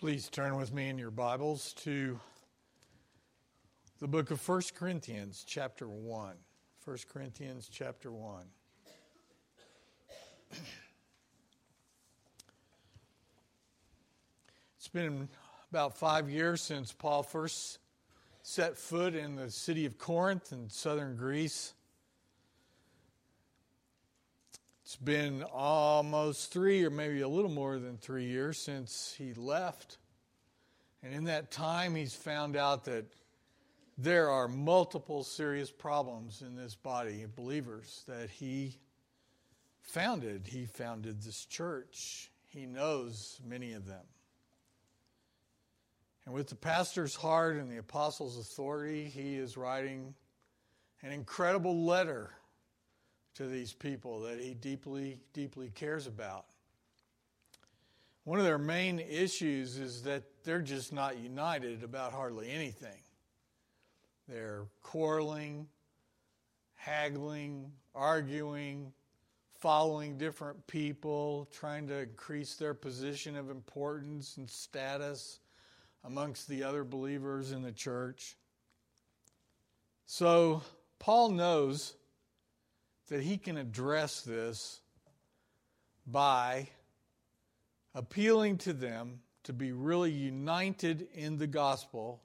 Please turn with me in your Bibles to the book of 1 Corinthians, chapter 1. 1 Corinthians, chapter 1. It's been about five years since Paul first set foot in the city of Corinth in southern Greece. It's been almost three, or maybe a little more than three years since he left. And in that time, he's found out that there are multiple serious problems in this body of believers that he founded. He founded this church, he knows many of them. And with the pastor's heart and the apostles' authority, he is writing an incredible letter to these people that he deeply, deeply cares about. One of their main issues is that they're just not united about hardly anything. They're quarreling, haggling, arguing, following different people, trying to increase their position of importance and status amongst the other believers in the church. So, Paul knows that he can address this by appealing to them to be really united in the gospel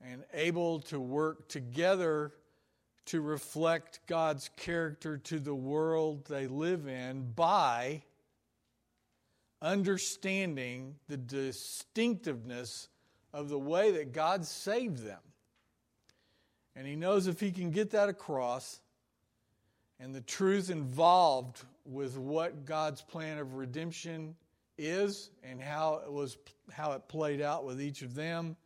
and able to work together to reflect God's character to the world they live in by understanding the distinctiveness of the way that God saved them. And he knows if he can get that across, and the truth involved with what God's plan of redemption is and how it was how it played out with each of them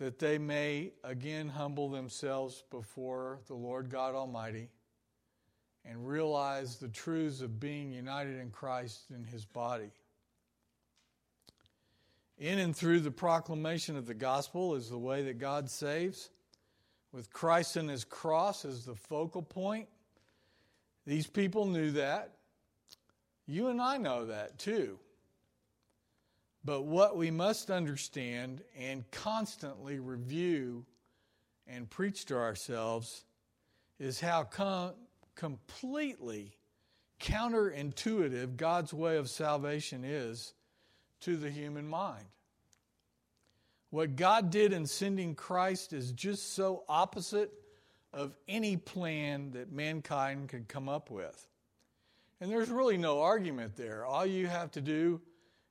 that they may again humble themselves before the Lord God Almighty and realize the truths of being united in Christ in his body. In and through the proclamation of the gospel is the way that God saves, with Christ and his cross as the focal point these people knew that. You and I know that too. But what we must understand and constantly review and preach to ourselves is how com- completely counterintuitive God's way of salvation is to the human mind. What God did in sending Christ is just so opposite of any plan that mankind could come up with. And there's really no argument there. All you have to do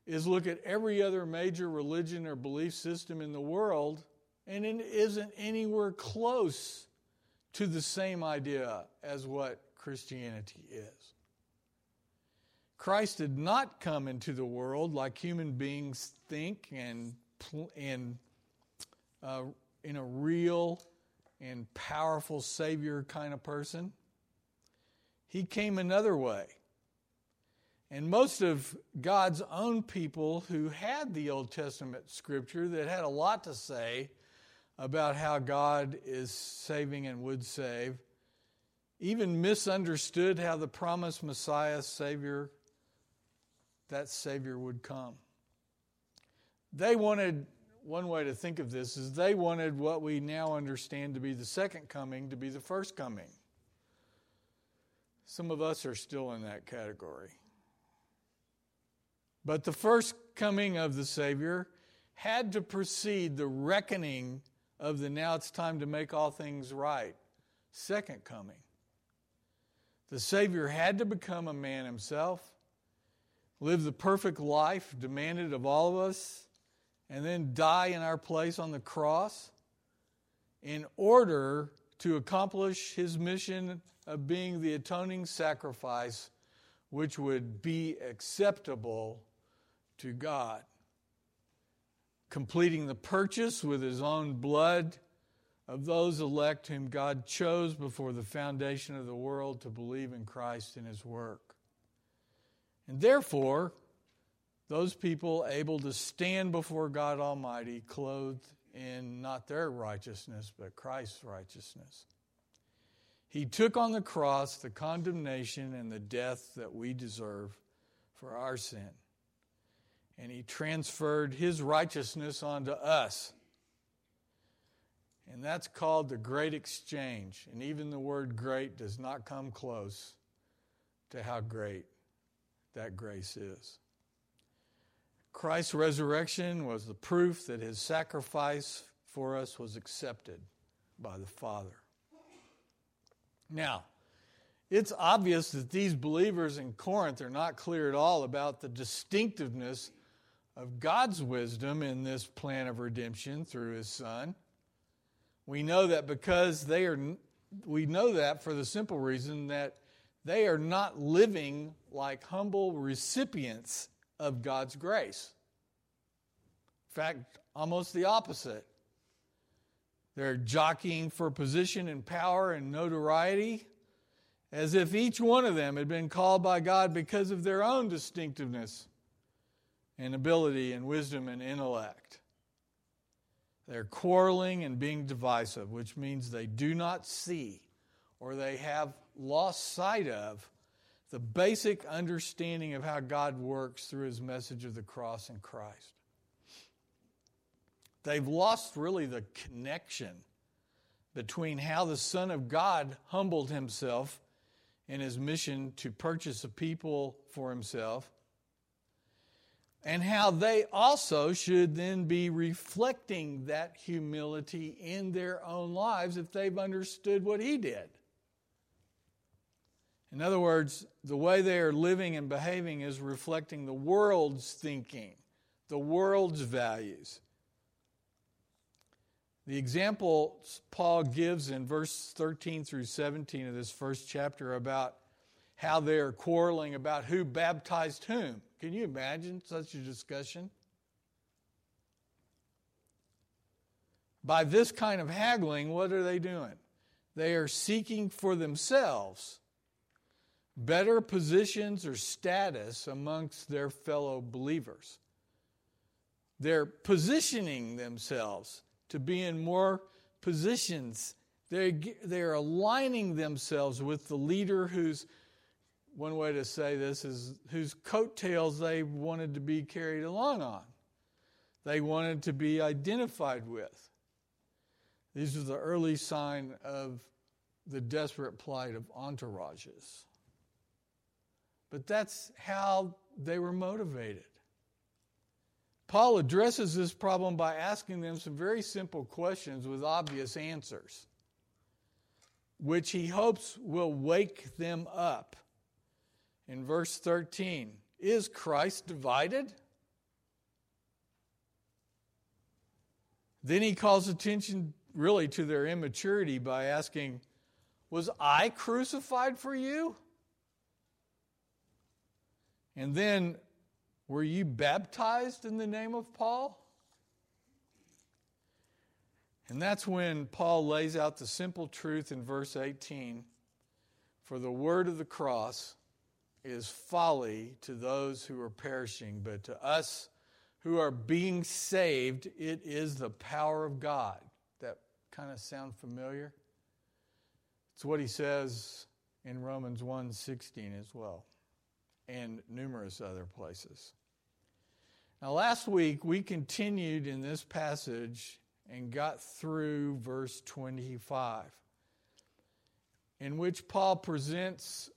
is look at every other major religion or belief system in the world, and it isn't anywhere close to the same idea as what Christianity is. Christ did not come into the world like human beings think and, and uh, in a real and powerful Savior kind of person. He came another way. And most of God's own people who had the Old Testament scripture that had a lot to say about how God is saving and would save, even misunderstood how the promised Messiah, Savior, that Savior would come. They wanted one way to think of this is they wanted what we now understand to be the second coming to be the first coming. Some of us are still in that category. But the first coming of the Savior had to precede the reckoning of the now it's time to make all things right. Second coming. The Savior had to become a man himself, live the perfect life demanded of all of us and then die in our place on the cross in order to accomplish his mission of being the atoning sacrifice which would be acceptable to God. Completing the purchase with his own blood of those elect whom God chose before the foundation of the world to believe in Christ and his work. And therefore, those people able to stand before God Almighty clothed in not their righteousness, but Christ's righteousness. He took on the cross the condemnation and the death that we deserve for our sin. and he transferred his righteousness onto us. And that's called the great exchange. And even the word great does not come close to how great that grace is. Christ's resurrection was the proof that his sacrifice for us was accepted by the Father. Now, it's obvious that these believers in Corinth are not clear at all about the distinctiveness of God's wisdom in this plan of redemption through his Son. We know that because they are, we know that for the simple reason that they are not living like humble recipients of God's grace. In fact, almost the opposite. They're jockeying for position and power and notoriety as if each one of them had been called by God because of their own distinctiveness and ability and wisdom and intellect. They're quarreling and being divisive, which means they do not see or they have lost sight of the basic understanding of how God works through his message of the cross in Christ. They've lost really the connection between how the Son of God humbled himself in his mission to purchase a people for himself, and how they also should then be reflecting that humility in their own lives if they've understood what he did. In other words, the way they are living and behaving is reflecting the world's thinking, the world's values. The examples Paul gives in verse 13 through 17 of this first chapter about how they are quarreling about who baptized whom. Can you imagine such a discussion? By this kind of haggling, what are they doing? They are seeking for themselves better positions or status amongst their fellow believers. They're positioning themselves to be in more positions. They're, they're aligning themselves with the leader who's, one way to say this is, whose coattails they wanted to be carried along on. They wanted to be identified with. These are the early sign of the desperate plight of entourages. But that's how they were motivated. Paul addresses this problem by asking them some very simple questions with obvious answers, which he hopes will wake them up. In verse 13, is Christ divided? Then he calls attention really to their immaturity by asking, Was I crucified for you? And then were you baptized in the name of Paul? And that's when Paul lays out the simple truth in verse 18 For the word of the cross is folly to those who are perishing, but to us who are being saved, it is the power of God. That kind of sound familiar? It's what he says in Romans 1:16 as well and numerous other places. Now, last week we continued in this passage and got through verse 25, in which Paul presents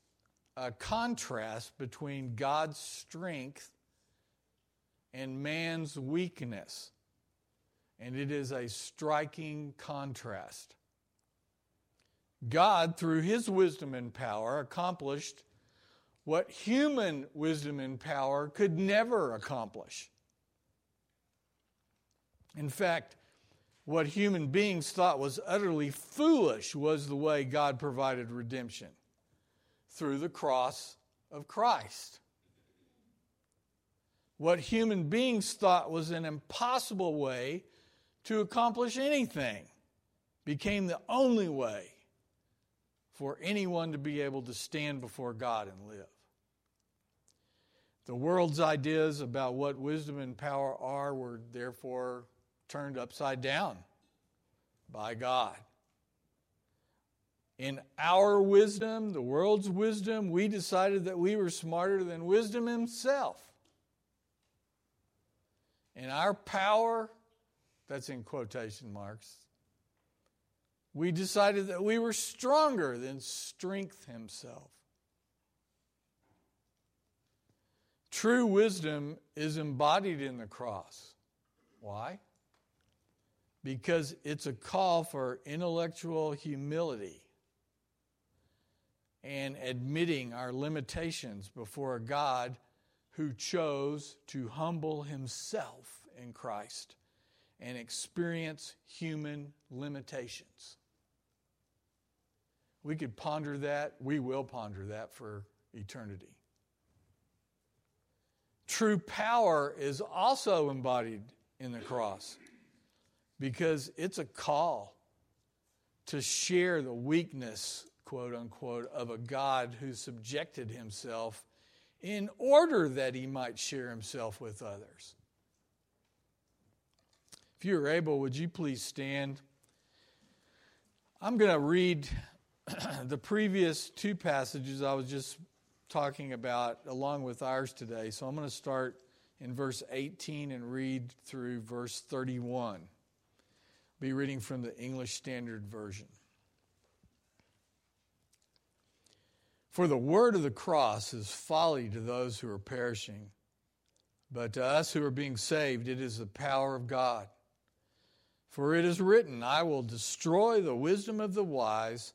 a contrast between God's strength and man's weakness. And it is a striking contrast. God, through his wisdom and power, accomplished what human wisdom and power could never accomplish. In fact, what human beings thought was utterly foolish was the way God provided redemption through the cross of Christ. What human beings thought was an impossible way to accomplish anything became the only way for anyone to be able to stand before God and live. The world's ideas about what wisdom and power are were therefore turned upside down by God. In our wisdom, the world's wisdom, we decided that we were smarter than wisdom himself. In our power, that's in quotation marks, we decided that we were stronger than strength himself. True wisdom is embodied in the cross. Why? Because it's a call for intellectual humility and admitting our limitations before a God who chose to humble himself in Christ and experience human limitations. We could ponder that. We will ponder that for eternity. True power is also embodied in the cross because it's a call to share the weakness quote unquote, of a God who subjected himself in order that he might share himself with others. If you are able, would you please stand? I'm going to read the previous two passages I was just talking about along with ours today. So I'm going to start in verse 18 and read through verse 31. Be reading from the English Standard Version. For the word of the cross is folly to those who are perishing, but to us who are being saved, it is the power of God. For it is written, I will destroy the wisdom of the wise,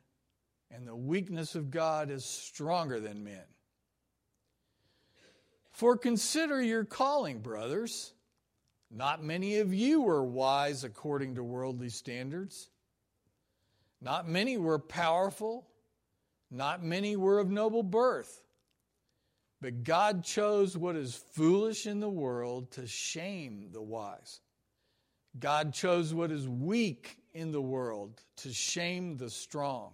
and the weakness of God is stronger than men. For consider your calling, brothers. Not many of you were wise according to worldly standards. Not many were powerful. Not many were of noble birth. But God chose what is foolish in the world to shame the wise. God chose what is weak in the world to shame the strong.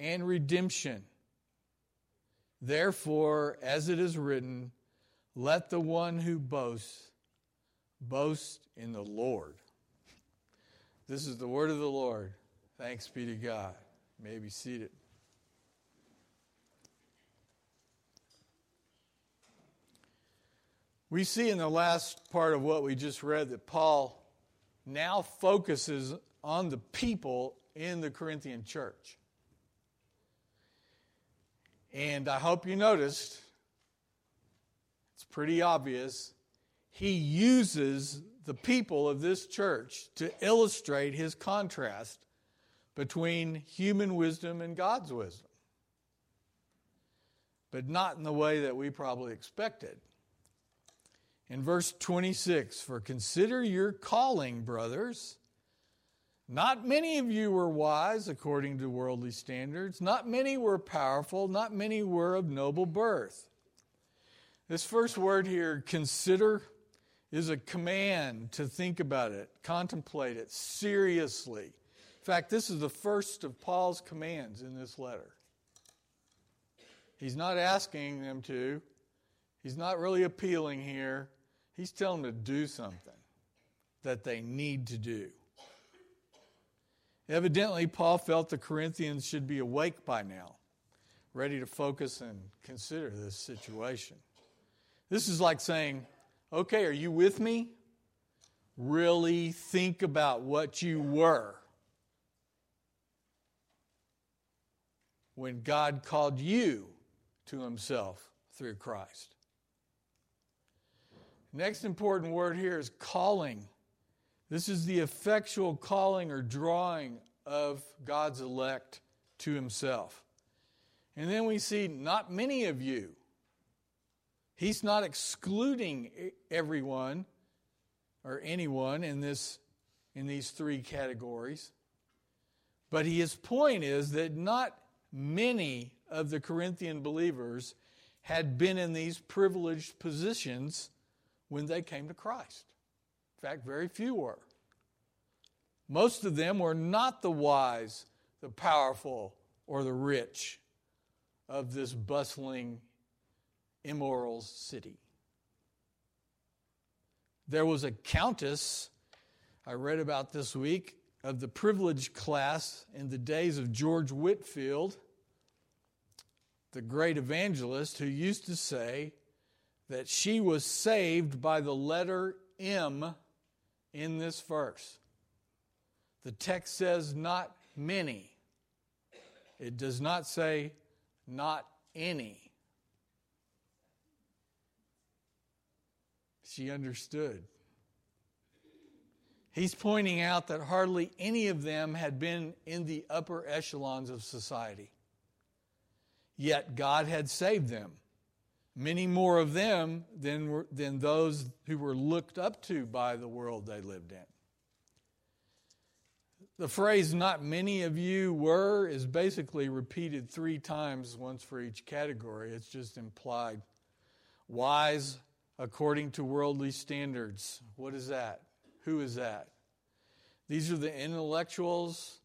and redemption. Therefore, as it is written, let the one who boasts boast in the Lord. This is the word of the Lord. Thanks be to God. You may be seated. We see in the last part of what we just read that Paul now focuses on the people in the Corinthian church. And I hope you noticed, it's pretty obvious, he uses the people of this church to illustrate his contrast between human wisdom and God's wisdom. But not in the way that we probably expected in verse 26 For consider your calling, brothers. Not many of you were wise according to worldly standards. Not many were powerful. Not many were of noble birth. This first word here, consider, is a command to think about it, contemplate it seriously. In fact, this is the first of Paul's commands in this letter. He's not asking them to, he's not really appealing here. He's telling them to do something that they need to do. Evidently, Paul felt the Corinthians should be awake by now, ready to focus and consider this situation. This is like saying, okay, are you with me? Really think about what you were when God called you to himself through Christ. Next important word here is calling. This is the effectual calling or drawing of God's elect to himself. And then we see not many of you. He's not excluding everyone or anyone in this in these three categories. But his point is that not many of the Corinthian believers had been in these privileged positions when they came to Christ. Fact, very few were. Most of them were not the wise, the powerful, or the rich of this bustling, immoral city. There was a countess, I read about this week, of the privileged class in the days of George Whitefield, the great evangelist, who used to say that she was saved by the letter M in this verse. The text says not many, it does not say not any. She understood. He's pointing out that hardly any of them had been in the upper echelons of society. Yet God had saved them. Many more of them than, were, than those who were looked up to by the world they lived in. The phrase, not many of you were, is basically repeated three times, once for each category. It's just implied. Wise according to worldly standards. What is that? Who is that? These are the intellectuals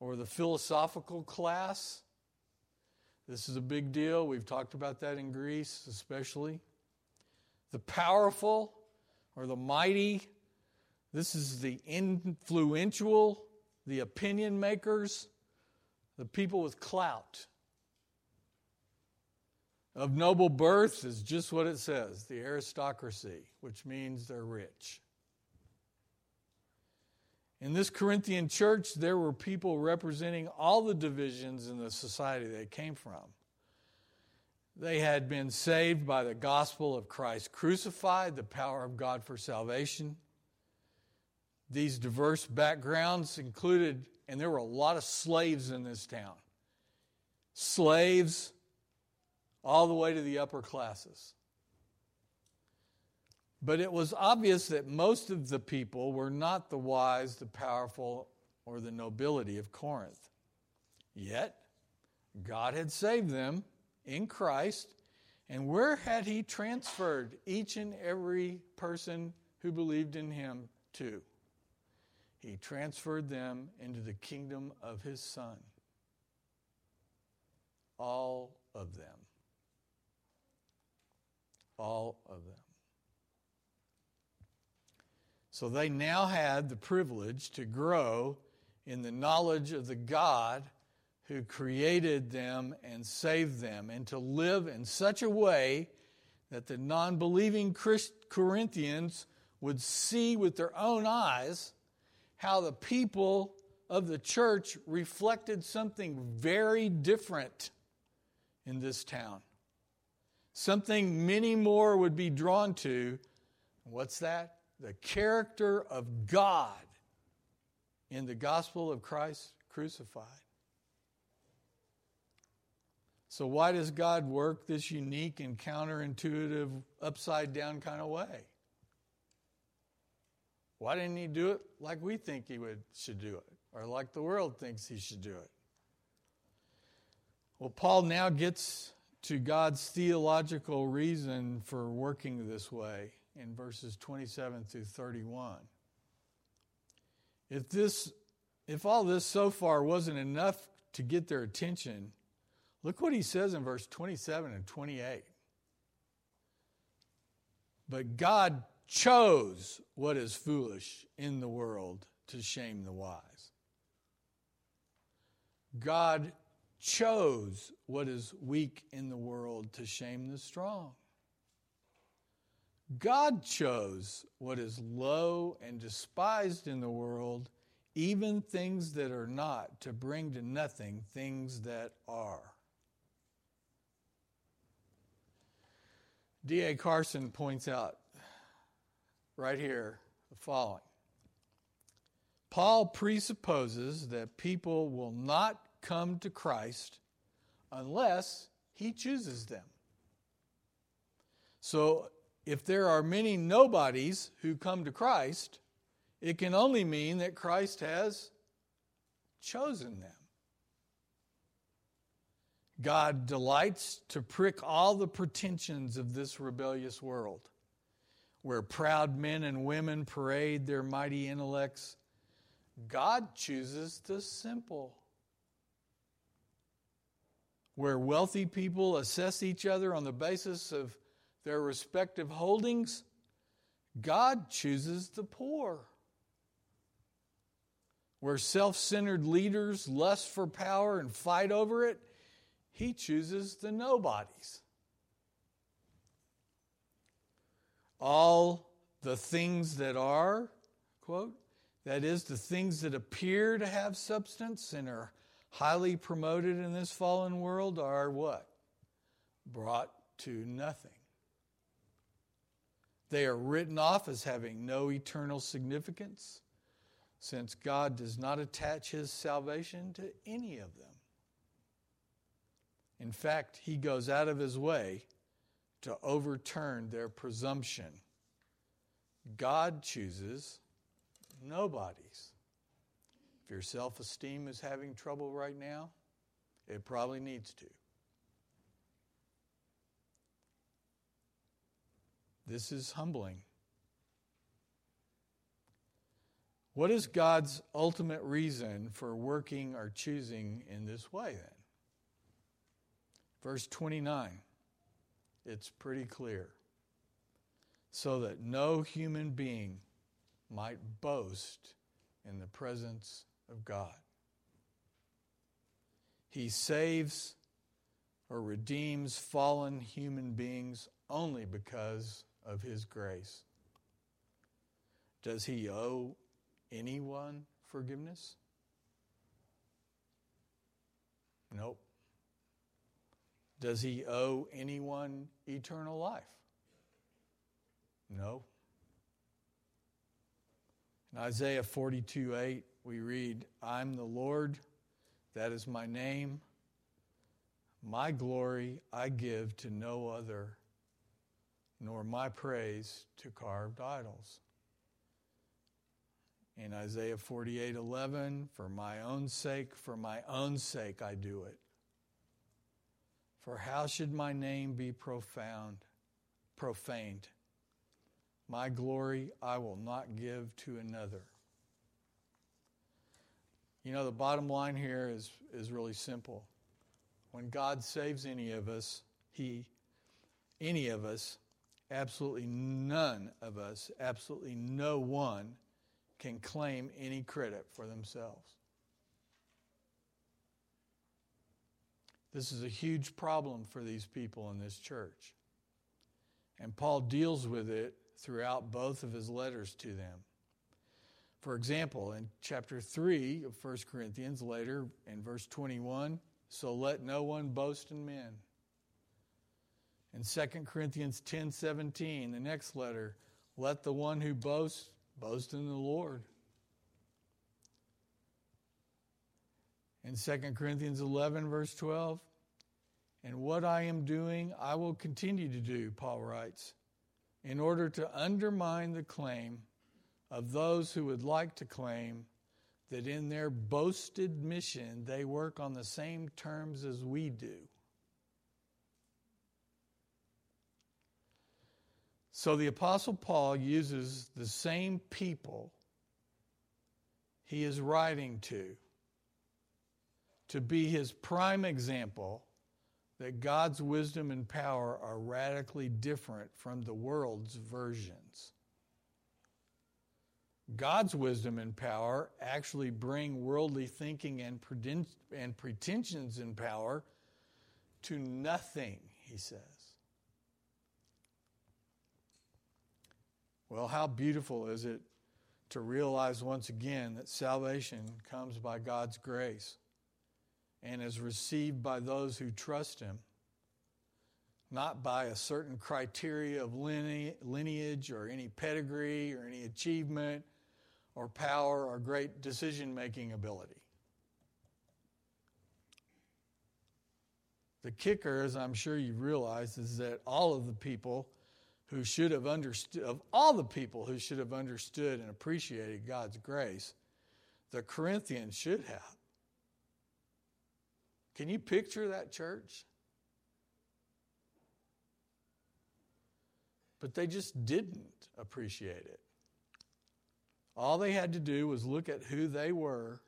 or the philosophical class. This is a big deal. We've talked about that in Greece, especially. The powerful or the mighty. This is the influential the opinion makers, the people with clout. Of noble birth is just what it says the aristocracy, which means they're rich. In this Corinthian church, there were people representing all the divisions in the society they came from. They had been saved by the gospel of Christ crucified, the power of God for salvation. These diverse backgrounds included, and there were a lot of slaves in this town. Slaves all the way to the upper classes. But it was obvious that most of the people were not the wise, the powerful, or the nobility of Corinth. Yet, God had saved them in Christ. And where had He transferred each and every person who believed in Him to? he transferred them into the kingdom of his son. All of them. All of them. So they now had the privilege to grow in the knowledge of the God who created them and saved them, and to live in such a way that the non believing Corinthians would see with their own eyes how the people of the church reflected something very different in this town. Something many more would be drawn to. What's that? The character of God in the gospel of Christ crucified. So, why does God work this unique and counterintuitive, upside down kind of way? Why didn't he do it like we think he would, should do it, or like the world thinks he should do it? Well, Paul now gets to God's theological reason for working this way in verses 27 through 31. If this if all this so far wasn't enough to get their attention, look what he says in verse 27 and 28. But God chose what is foolish in the world to shame the wise. God chose what is weak in the world to shame the strong. God chose what is low and despised in the world, even things that are not, to bring to nothing things that are. D.A. Carson points out right here the following Paul presupposes that people will not come to Christ unless he chooses them. So if there are many nobodies who come to Christ, it can only mean that Christ has chosen them. God delights to prick all the pretensions of this rebellious world, where proud men and women parade their mighty intellects. God chooses the simple. Where wealthy people assess each other on the basis of their respective holdings, God chooses the poor. Where self centered leaders lust for power and fight over it, he chooses the nobodies. All the things that are, quote, that is, the things that appear to have substance and are highly promoted in this fallen world, are what? Brought to nothing. They are written off as having no eternal significance, since God does not attach his salvation to any of them. In fact, he goes out of his way to overturn their presumption. God chooses nobodies. If your self esteem is having trouble right now, it probably needs to. This is humbling. What is God's ultimate reason for working or choosing in this way then? Verse 29, it's pretty clear. So that no human being might boast in the presence of God. He saves or redeems fallen human beings only because of His grace. Does He owe anyone forgiveness? Nope. Does he owe anyone eternal life? No. In Isaiah 42 8, we read, I'm the Lord, that is my name. My glory I give to no other, nor my praise to carved idols. In Isaiah 48 11, for my own sake, for my own sake I do it. For how should my name be profound, profaned? My glory I will not give to another. You know, the bottom line here is, is really simple. When God saves any of us, He, any of us, absolutely none of us, absolutely no one can claim any credit for themselves. This is a huge problem for these people in this church. And Paul deals with it throughout both of his letters to them. For example, in chapter 3 of 1 Corinthians, later in verse 21, so let no one boast in men. In 2 Corinthians 10 17, the next letter, let the one who boasts boast in the Lord. In 2 Corinthians 11, verse 12, and what I am doing, I will continue to do, Paul writes, in order to undermine the claim of those who would like to claim that in their boasted mission they work on the same terms as we do. So the Apostle Paul uses the same people he is writing to to be his prime example that God's wisdom and power are radically different from the world's versions. God's wisdom and power actually bring worldly thinking and, and pretensions in power to nothing, he says. Well, how beautiful is it to realize once again that salvation comes by God's grace and is received by those who trust Him, not by a certain criteria of lineage or any pedigree or any achievement or power or great decision making ability. The kicker, as I'm sure you realize, is that all of the people who should have understood, of all the people who should have understood and appreciated God's grace, the Corinthians should have. Can you picture that church? But they just didn't appreciate it. All they had to do was look at who they were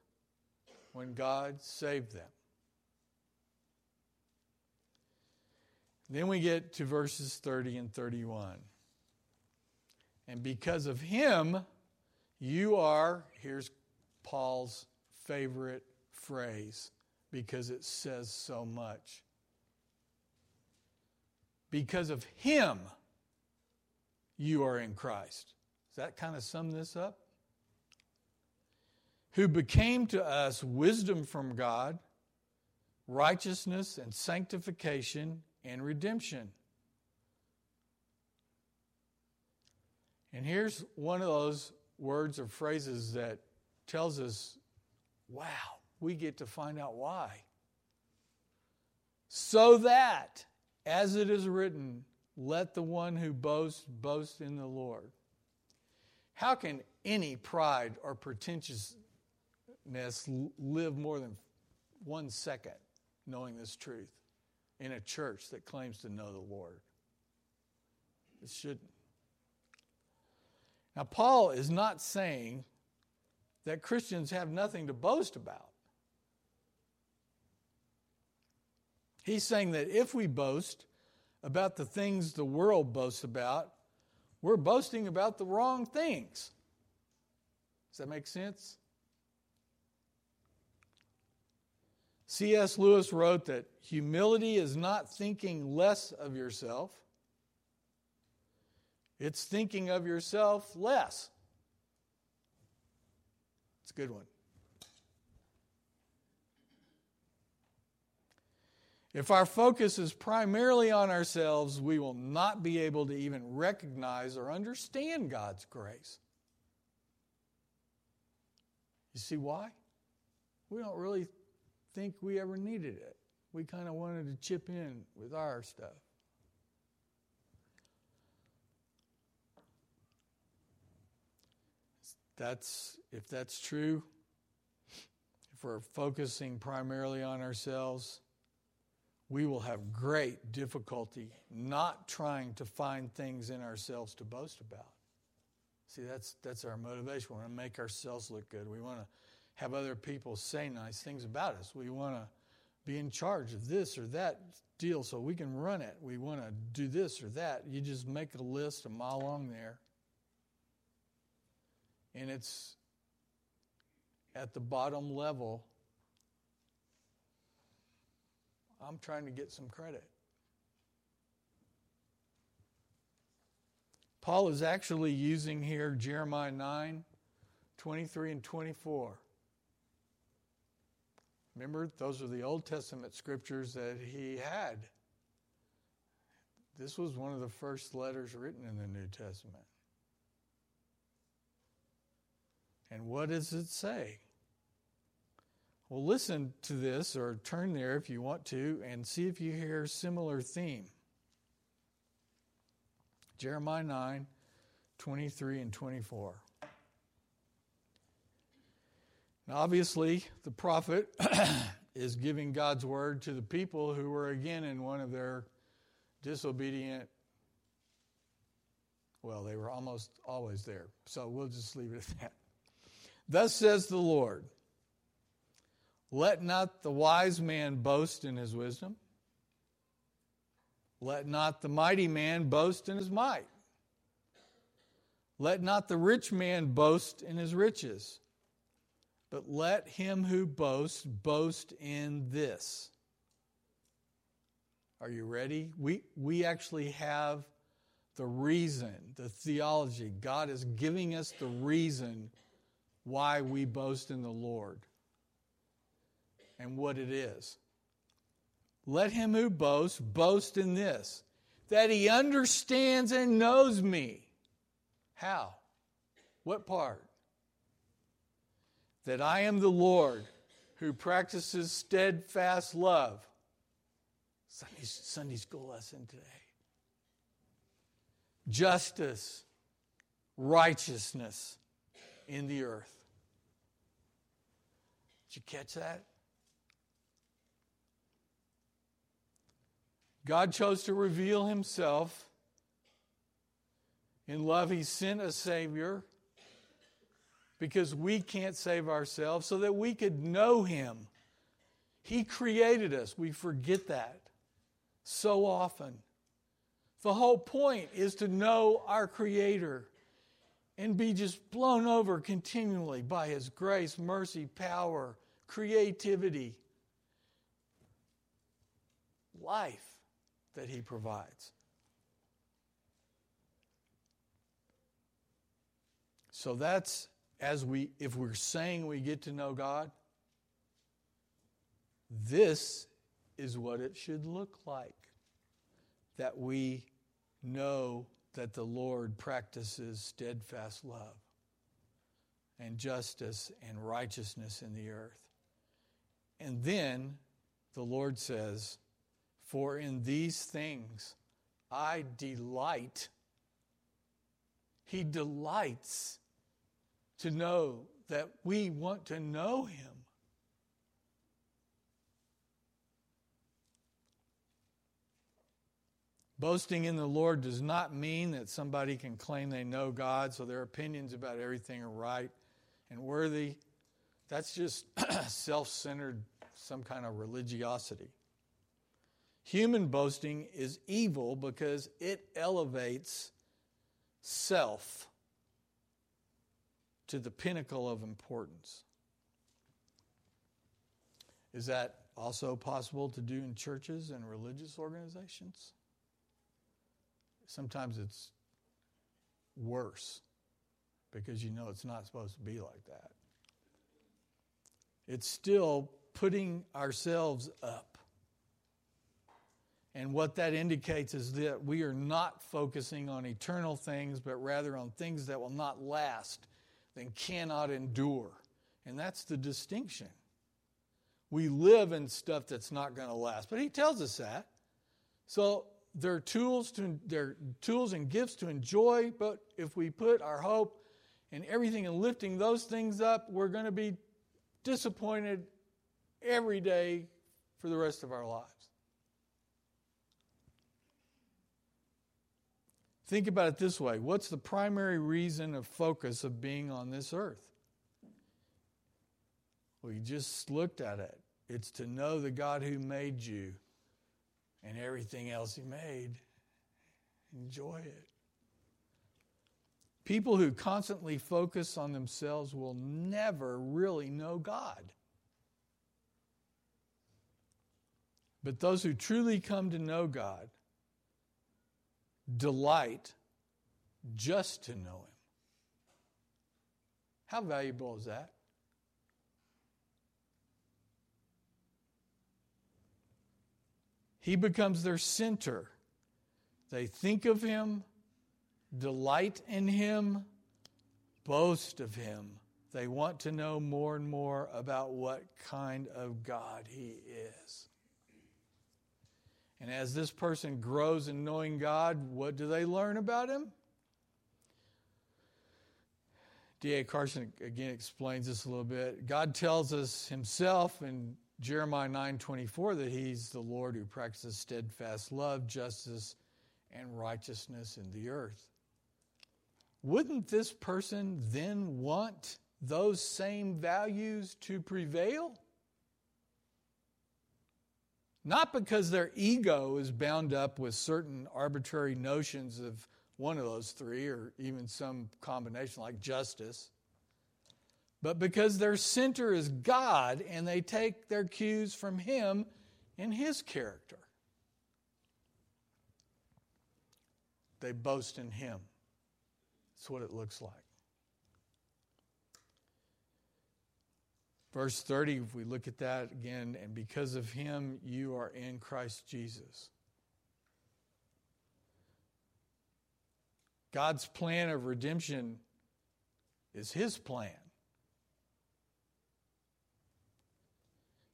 when God saved them. Then we get to verses 30 and 31. And because of him, you are, here's Paul's favorite phrase because it says so much. Because of him, you are in Christ. Does that kind of sum this up? Who became to us wisdom from God, righteousness and sanctification and redemption. And here's one of those words or phrases that tells us, wow, we get to find out why. So that, as it is written, let the one who boasts boast in the Lord. How can any pride or pretentiousness live more than one second knowing this truth? In a church that claims to know the Lord. It shouldn't. Now, Paul is not saying that Christians have nothing to boast about. He's saying that if we boast about the things the world boasts about, we're boasting about the wrong things. Does that make sense? C.S. Lewis wrote that humility is not thinking less of yourself, it's thinking of yourself less. It's a good one. If our focus is primarily on ourselves, we will not be able to even recognize or understand God's grace. You see why? We don't really think we ever needed it. We kind of wanted to chip in with our stuff. That's if that's true, if we're focusing primarily on ourselves, we will have great difficulty not trying to find things in ourselves to boast about. See, that's that's our motivation. We want to make ourselves look good. We want to have other people say nice things about us. We want to be in charge of this or that deal so we can run it. We want to do this or that. You just make a list a mile long there. And it's at the bottom level. I'm trying to get some credit. Paul is actually using here Jeremiah 9 23 and 24. Remember, those are the Old Testament scriptures that he had. This was one of the first letters written in the New Testament. And what does it say? Well, listen to this or turn there if you want to and see if you hear a similar theme. Jeremiah 9, 23 and 24. Now, obviously, the prophet is giving God's word to the people who were again in one of their disobedient. Well, they were almost always there. So we'll just leave it at that. Thus says the Lord Let not the wise man boast in his wisdom, let not the mighty man boast in his might. Let not the rich man boast in his riches, but let him who boasts boast in this. Are you ready? We, we actually have the reason, the theology. God is giving us the reason why we boast in the Lord and what it is. Let him who boasts boast in this, that he understands and knows me how? What part? That I am the Lord who practices steadfast love. Sunday, Sunday school lesson today. Justice, righteousness in the earth. Did you catch that? God chose to reveal himself in love, He sent a Savior because we can't save ourselves so that we could know Him. He created us. We forget that so often. The whole point is to know our Creator and be just blown over continually by His grace, mercy, power, creativity, life that He provides. So that's as we, if we're saying we get to know God, this is what it should look like. That we know that the Lord practices steadfast love and justice and righteousness in the earth. And then the Lord says, For in these things I delight. He delights to know that we want to know Him. Boasting in the Lord does not mean that somebody can claim they know God, so their opinions about everything are right and worthy. That's just self centered, some kind of religiosity. Human boasting is evil because it elevates self to the pinnacle of importance. Is that also possible to do in churches and religious organizations? Sometimes it's worse because you know it's not supposed to be like that. It's still putting ourselves up. And what that indicates is that we are not focusing on eternal things, but rather on things that will not last and cannot endure. And that's the distinction. We live in stuff that's not going to last. But he tells us that. So there are tools to there tools and gifts to enjoy, but if we put our hope and everything in lifting those things up, we're going to be disappointed every day for the rest of our lives. Think about it this way what's the primary reason of focus of being on this earth? We just looked at it. It's to know the God who made you and everything else He made. Enjoy it. People who constantly focus on themselves will never really know God. But those who truly come to know God delight just to know Him. How valuable is that? He becomes their center. They think of Him, delight in Him, boast of Him. They want to know more and more about what kind of God He is. And as this person grows in knowing God, what do they learn about Him? D.A. Carson again explains this a little bit. God tells us Himself in Jeremiah 9:24 that He's the Lord who practices steadfast love, justice, and righteousness in the earth. Wouldn't this person then want those same values to prevail? Not because their ego is bound up with certain arbitrary notions of one of those three, or even some combination like justice, but because their center is God and they take their cues from Him in His character. They boast in Him. That's what it looks like. Verse 30, if we look at that again, and because of him, you are in Christ Jesus. God's plan of redemption is his plan.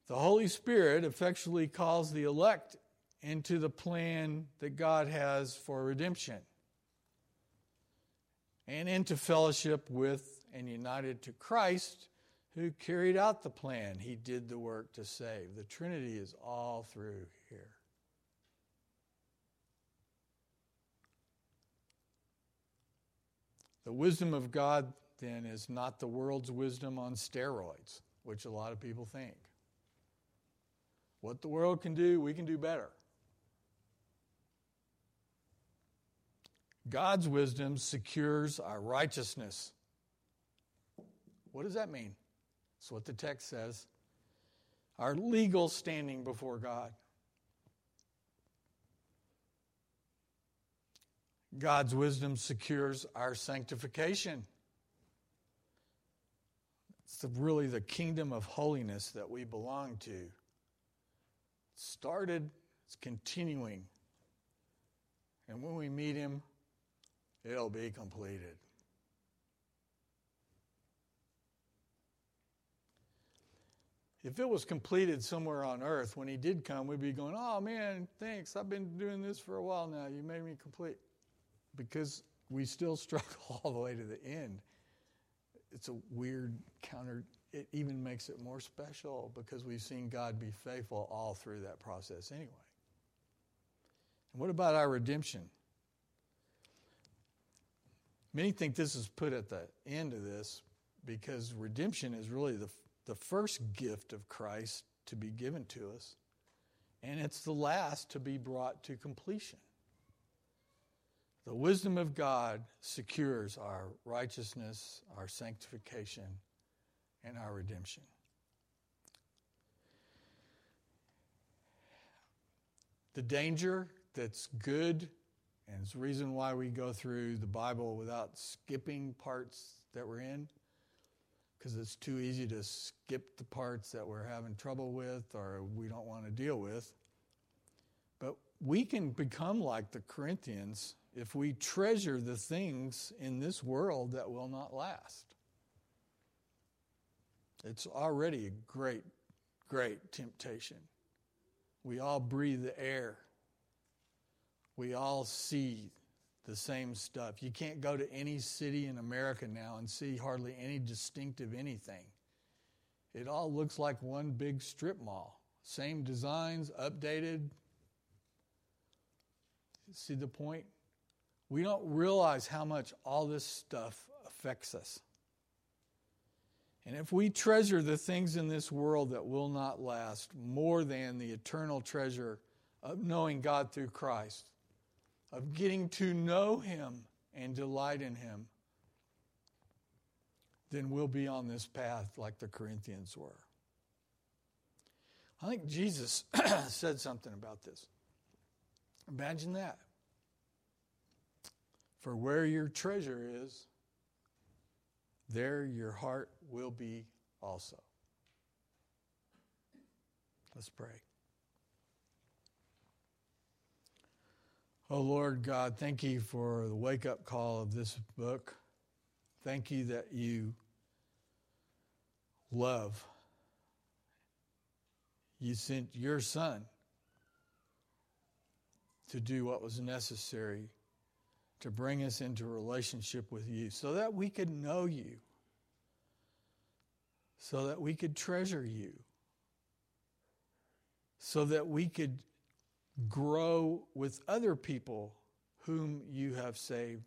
The Holy Spirit effectually calls the elect into the plan that God has for redemption and into fellowship with and united to Christ who carried out the plan. He did the work to save. The Trinity is all through here. The wisdom of God, then, is not the world's wisdom on steroids, which a lot of people think. What the world can do, we can do better. God's wisdom secures our righteousness. What does that mean? That's what the text says. Our legal standing before God. God's wisdom secures our sanctification. It's the, really the kingdom of holiness that we belong to. It started, it's continuing. And when we meet Him, it'll be completed. If it was completed somewhere on earth, when he did come, we'd be going, Oh man, thanks. I've been doing this for a while now. You made me complete. Because we still struggle all the way to the end. It's a weird counter. It even makes it more special because we've seen God be faithful all through that process anyway. And what about our redemption? Many think this is put at the end of this because redemption is really the the first gift of Christ to be given to us, and it's the last to be brought to completion. The wisdom of God secures our righteousness, our sanctification, and our redemption. The danger that's good, and it's the reason why we go through the Bible without skipping parts that we're in because it's too easy to skip the parts that we're having trouble with or we don't want to deal with. But we can become like the Corinthians if we treasure the things in this world that will not last. It's already a great, great temptation. We all breathe the air. We all see the same stuff. You can't go to any city in America now and see hardly any distinctive anything. It all looks like one big strip mall. Same designs, updated. See the point? We don't realize how much all this stuff affects us. And if we treasure the things in this world that will not last more than the eternal treasure of knowing God through Christ, of getting to know Him and delight in Him, then we'll be on this path like the Corinthians were. I think Jesus said something about this. Imagine that. For where your treasure is, there your heart will be also. Let's pray. Oh Lord God, thank you for the wake up call of this book. Thank you that you love. You sent your son to do what was necessary to bring us into relationship with you so that we could know you, so that we could treasure you, so that we could grow with other people whom you have saved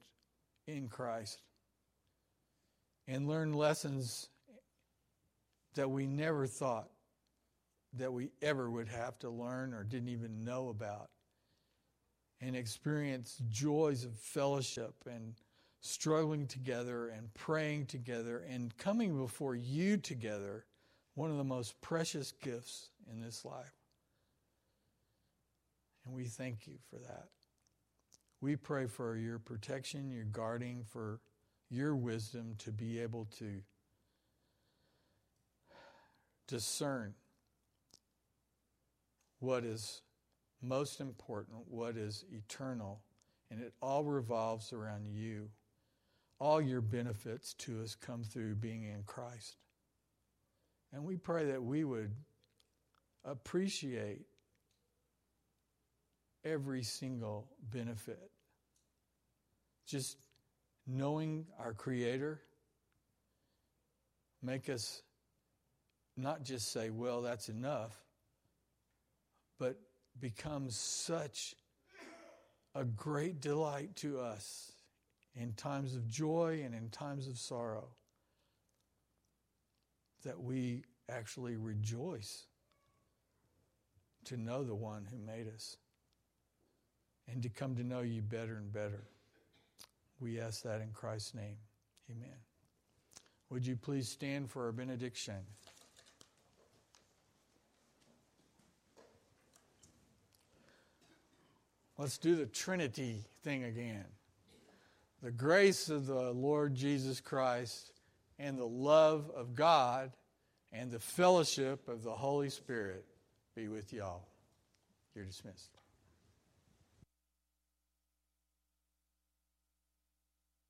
in Christ and learn lessons that we never thought that we ever would have to learn or didn't even know about and experience joys of fellowship and struggling together and praying together and coming before you together, one of the most precious gifts in this life. And we thank you for that. We pray for your protection, your guarding, for your wisdom to be able to discern what is most important, what is eternal, and it all revolves around you. All your benefits to us come through being in Christ. And we pray that we would appreciate every single benefit. Just knowing our Creator, make us not just say, well, that's enough, but become such a great delight to us in times of joy and in times of sorrow that we actually rejoice to know the one who made us and to come to know you better and better. We ask that in Christ's name. Amen. Would you please stand for our benediction? Let's do the Trinity thing again. The grace of the Lord Jesus Christ and the love of God and the fellowship of the Holy Spirit be with y'all. You're dismissed.